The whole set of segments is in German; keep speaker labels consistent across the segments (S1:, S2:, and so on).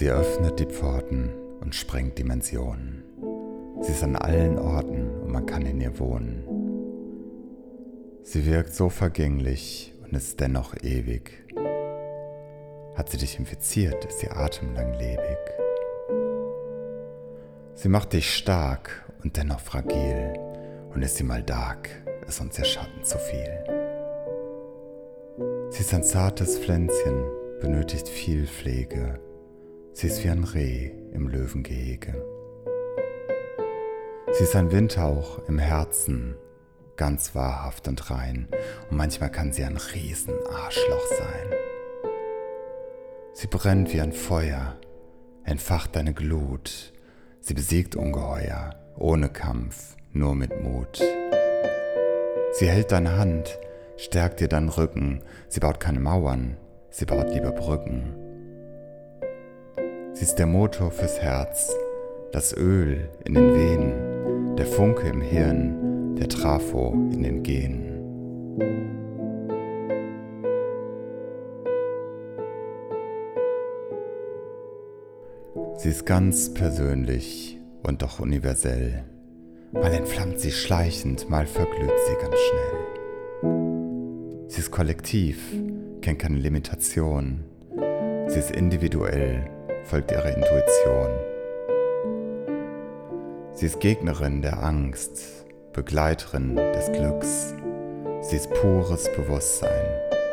S1: Sie öffnet die Pforten und sprengt Dimensionen. Sie ist an allen Orten und man kann in ihr wohnen. Sie wirkt so vergänglich und ist dennoch ewig. Hat sie dich infiziert, ist ihr Atem langlebig. Sie macht dich stark und dennoch fragil und ist sie mal dark, ist uns ihr Schatten zu viel. Sie ist ein zartes Pflänzchen, benötigt viel Pflege. Sie ist wie ein Reh im Löwengehege. Sie ist ein Windhauch im Herzen, ganz wahrhaft und rein. Und manchmal kann sie ein Riesenarschloch sein. Sie brennt wie ein Feuer, entfacht deine Glut. Sie besiegt Ungeheuer, ohne Kampf, nur mit Mut. Sie hält deine Hand, stärkt dir deinen Rücken. Sie baut keine Mauern, sie baut lieber Brücken. Sie ist der Motor fürs Herz, das Öl in den Venen, der Funke im Hirn, der Trafo in den Genen. Sie ist ganz persönlich und doch universell. Mal entflammt sie schleichend, mal verglüht sie ganz schnell. Sie ist kollektiv, kennt keine Limitation. Sie ist individuell, folgt ihrer Intuition. Sie ist Gegnerin der Angst, Begleiterin des Glücks. Sie ist pures Bewusstsein,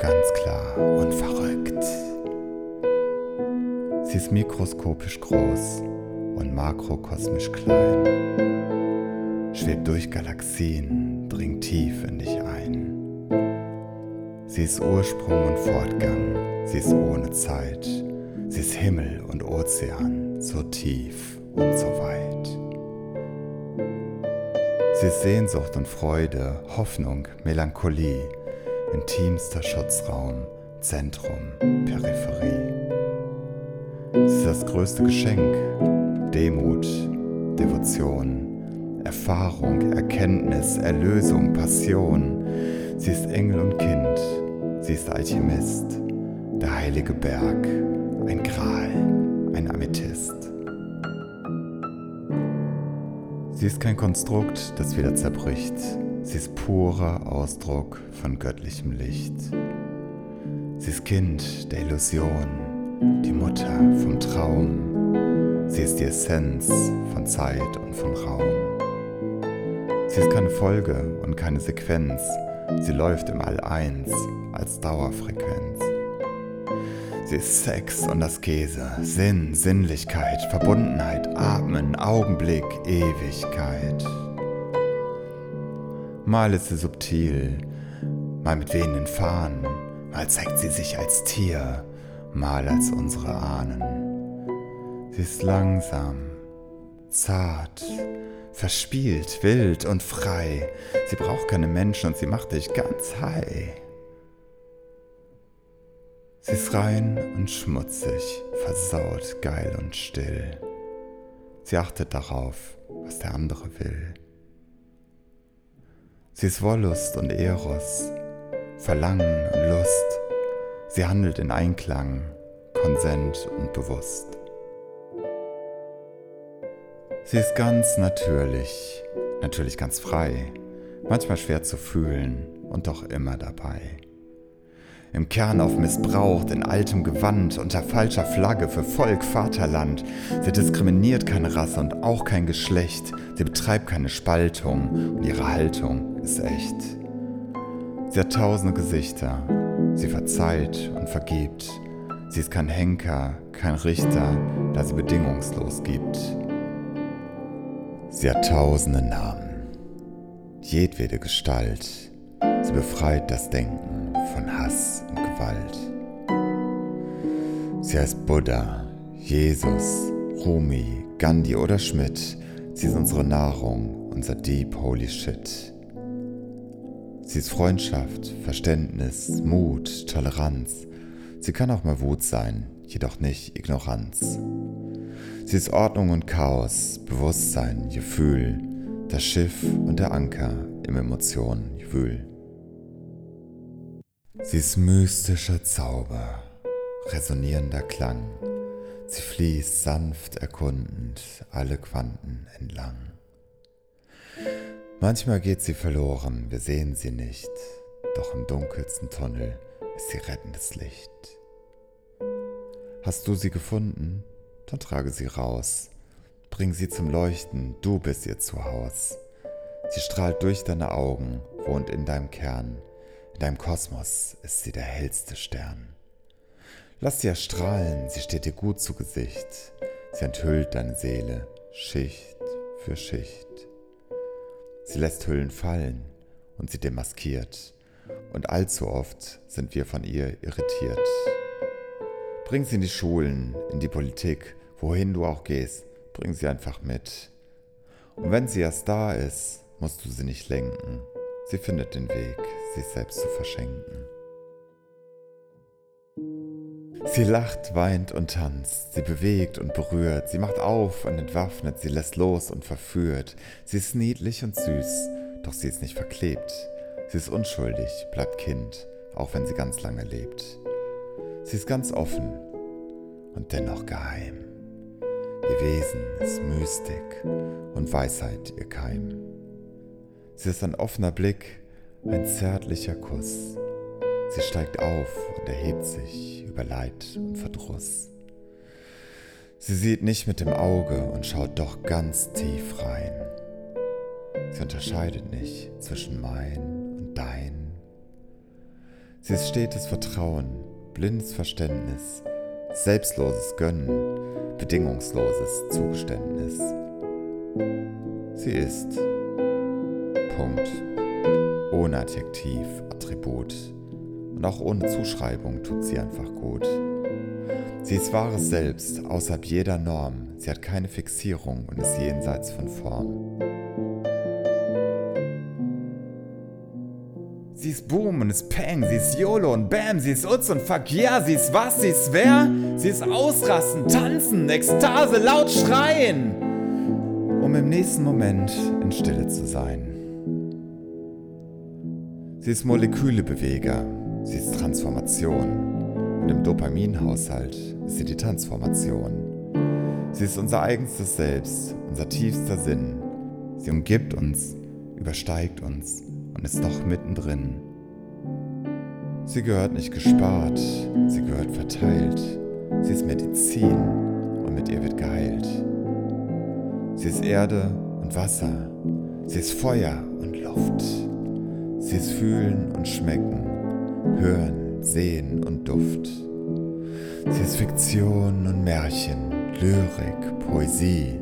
S1: ganz klar und verrückt. Sie ist mikroskopisch groß und makrokosmisch klein. Schwebt durch Galaxien, dringt tief in dich ein. Sie ist Ursprung und Fortgang, sie ist ohne Zeit. Sie ist Himmel und Ozean, so tief und so weit. Sie ist Sehnsucht und Freude, Hoffnung, Melancholie, intimster Schutzraum, Zentrum, Peripherie. Sie ist das größte Geschenk, Demut, Devotion, Erfahrung, Erkenntnis, Erlösung, Passion. Sie ist Engel und Kind, sie ist Alchemist, der heilige Berg, ein Gral, ein Amethyst. Sie ist kein Konstrukt, das wieder zerbricht. Sie ist purer Ausdruck von göttlichem Licht. Sie ist Kind der Illusion, die Mutter vom Traum. Sie ist die Essenz von Zeit und von Raum. Sie ist keine Folge und keine Sequenz. Sie läuft im All eins als Dauerfrequenz. Sie ist Sex und Askese, Sinn, Sinnlichkeit, Verbundenheit, Atmen, Augenblick, Ewigkeit. Mal ist sie subtil, mal mit wehenden Fahnen, mal zeigt sie sich als Tier, mal als unsere Ahnen. Sie ist langsam, zart, verspielt, wild und frei. Sie braucht keine Menschen und sie macht dich ganz high. Sie ist rein und schmutzig, versaut, geil und still. Sie achtet darauf, was der andere will. Sie ist Wollust und Eros, Verlangen und Lust. Sie handelt in Einklang, Konsent und bewusst. Sie ist ganz natürlich, natürlich ganz frei, manchmal schwer zu fühlen und doch immer dabei im Kern auf missbraucht, in altem Gewand, unter falscher Flagge für Volk, Vaterland. Sie diskriminiert keine Rasse und auch kein Geschlecht. Sie betreibt keine Spaltung und ihre Haltung ist echt. Sie hat tausende Gesichter. Sie verzeiht und vergibt. Sie ist kein Henker, kein Richter, da sie bedingungslos gibt. Sie hat tausende Namen, jedwede Gestalt. Sie befreit das Denken von Hass und Gewalt. Sie heißt Buddha, Jesus, Rumi, Gandhi oder Schmidt. Sie ist unsere Nahrung, unser Deep Holy Shit. Sie ist Freundschaft, Verständnis, Mut, Toleranz. Sie kann auch mal Wut sein, jedoch nicht Ignoranz. Sie ist Ordnung und Chaos, Bewusstsein, Gefühl, das Schiff und der Anker im Emotionen-Gewühl. Sie ist mystischer Zauber, resonierender Klang. Sie fließt sanft erkundend alle Quanten entlang. Manchmal geht sie verloren, wir sehen sie nicht, doch im dunkelsten Tunnel ist sie rettendes Licht. Hast du sie gefunden? Dann trage sie raus. Bring sie zum Leuchten, du bist ihr Zuhause. Sie strahlt durch deine Augen, wohnt in deinem Kern. In deinem Kosmos ist sie der hellste Stern. Lass sie erstrahlen, sie steht dir gut zu Gesicht. Sie enthüllt deine Seele Schicht für Schicht. Sie lässt Hüllen fallen und sie demaskiert. Und allzu oft sind wir von ihr irritiert. Bring sie in die Schulen, in die Politik, wohin du auch gehst, bring sie einfach mit. Und wenn sie erst da ist, musst du sie nicht lenken. Sie findet den Weg, sich selbst zu verschenken. Sie lacht, weint und tanzt, sie bewegt und berührt, sie macht auf und entwaffnet, sie lässt los und verführt. Sie ist niedlich und süß, doch sie ist nicht verklebt. Sie ist unschuldig, bleibt Kind, auch wenn sie ganz lange lebt. Sie ist ganz offen und dennoch geheim. Ihr Wesen ist Mystik und Weisheit ihr Keim. Sie ist ein offener Blick, ein zärtlicher Kuss. Sie steigt auf und erhebt sich über Leid und Verdruss. Sie sieht nicht mit dem Auge und schaut doch ganz tief rein. Sie unterscheidet nicht zwischen mein und dein. Sie ist stetes Vertrauen, blindes Verständnis, selbstloses Gönnen, bedingungsloses Zugeständnis. Sie ist. Punkt. Ohne Adjektiv, Attribut und auch ohne Zuschreibung tut sie einfach gut. Sie ist wahres Selbst, außerhalb jeder Norm. Sie hat keine Fixierung und ist jenseits von Form. Sie ist Boom und ist Peng, sie ist YOLO und Bam, sie ist Utz und Fuck yeah, sie ist was, sie ist wer? Sie ist Ausrasten, Tanzen, Ekstase, laut schreien, um im nächsten Moment in Stille zu sein. Sie ist Molekülebeweger, Sie ist Transformation. Und im Dopaminhaushalt ist sie die Transformation. Sie ist unser eigenstes Selbst, unser tiefster Sinn. Sie umgibt uns, übersteigt uns und ist doch mittendrin. Sie gehört nicht gespart, sie gehört verteilt. Sie ist Medizin und mit ihr wird geheilt. Sie ist Erde und Wasser. Sie ist Feuer und Luft. Sie ist Fühlen und Schmecken. Hören, Sehen und Duft. Sie ist Fiktion und Märchen, Lyrik, Poesie,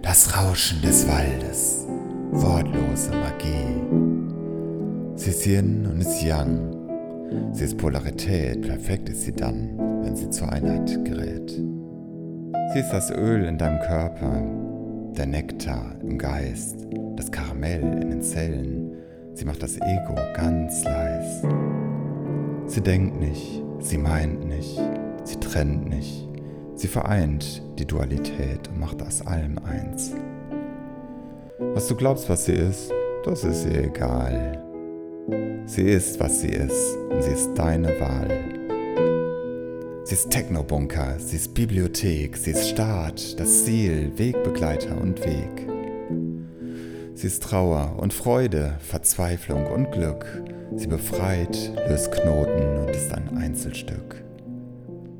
S1: das Rauschen des Waldes, wortlose Magie. Sie ist Yin und ist Yang. Sie ist Polarität, perfekt ist sie dann, wenn sie zur Einheit gerät. Sie ist das Öl in deinem Körper, der Nektar im Geist, das Karamell in den Zellen. Sie macht das Ego ganz leis. Sie denkt nicht, sie meint nicht, sie trennt nicht, sie vereint die Dualität und macht aus allem eins. Was du glaubst, was sie ist, das ist ihr egal. Sie ist, was sie ist und sie ist deine Wahl. Sie ist Technobunker, sie ist Bibliothek, sie ist Staat, das Ziel, Wegbegleiter und Weg. Sie ist Trauer und Freude, Verzweiflung und Glück, Sie befreit, löst Knoten und ist ein Einzelstück.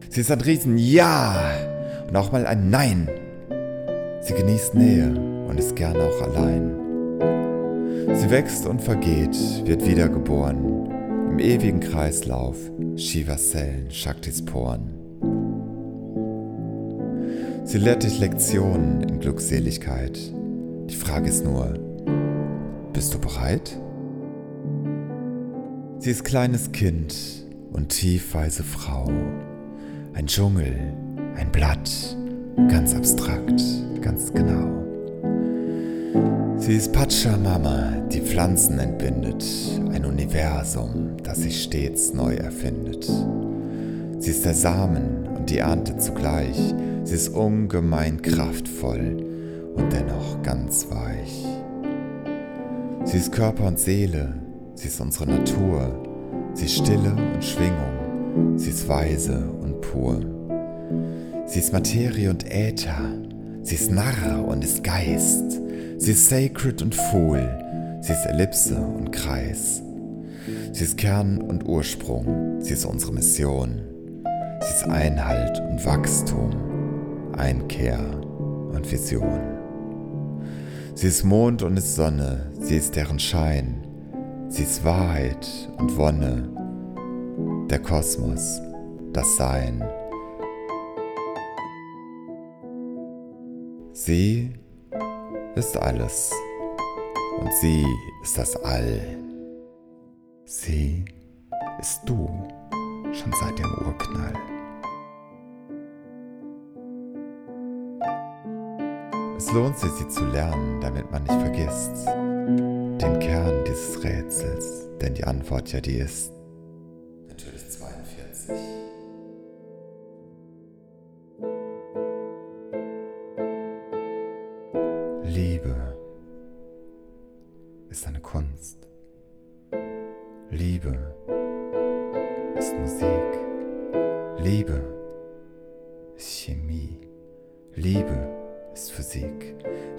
S1: Sie ist ein Riesen Ja und auch mal ein Nein. Sie genießt Nähe und ist gern auch allein. Sie wächst und vergeht, wird wiedergeboren. Im ewigen Kreislauf Shivas Zellen, Shaktis Poren. Sie lehrt dich Lektionen in Glückseligkeit. Die Frage ist nur, bist du bereit? Sie ist kleines Kind und tiefweise Frau. Ein Dschungel, ein Blatt, ganz abstrakt, ganz genau. Sie ist Pachamama, die Pflanzen entbindet, ein Universum, das sich stets neu erfindet. Sie ist der Samen und die Ernte zugleich. Sie ist ungemein kraftvoll und dennoch ganz weich. Sie ist Körper und Seele, Sie ist unsere Natur. Sie ist Stille und Schwingung. Sie ist weise und pur. Sie ist Materie und Äther. Sie ist Narr und ist Geist. Sie ist Sacred und Fool. Sie ist Ellipse und Kreis. Sie ist Kern und Ursprung. Sie ist unsere Mission. Sie ist Einhalt und Wachstum. Einkehr und Vision. Sie ist Mond und ist Sonne. Sie ist deren Schein. Sie ist Wahrheit und Wonne. Der Kosmos, das Sein. Sie ist alles und sie ist das All. Sie ist du schon seit dem Urknall. Es lohnt sich, sie zu lernen, damit man nicht vergisst den Kern dieses Rätsels, denn die Antwort ja die ist natürlich 42. Liebe ist eine Kunst. Liebe ist Musik. Liebe ist Chemie. Liebe ist Physik.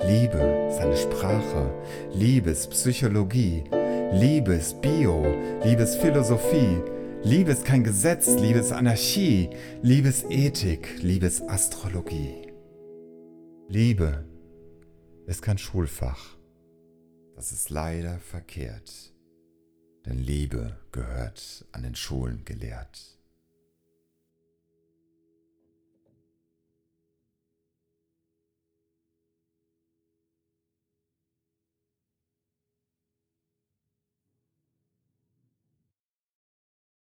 S1: Liebe ist eine Sprache. Liebe ist Psychologie. Liebe ist Bio. Liebe ist Philosophie. Liebe ist kein Gesetz. Liebe ist Anarchie. Liebe ist Ethik. Liebe ist Astrologie. Liebe ist kein Schulfach. Das ist leider verkehrt. Denn Liebe gehört an den Schulen gelehrt.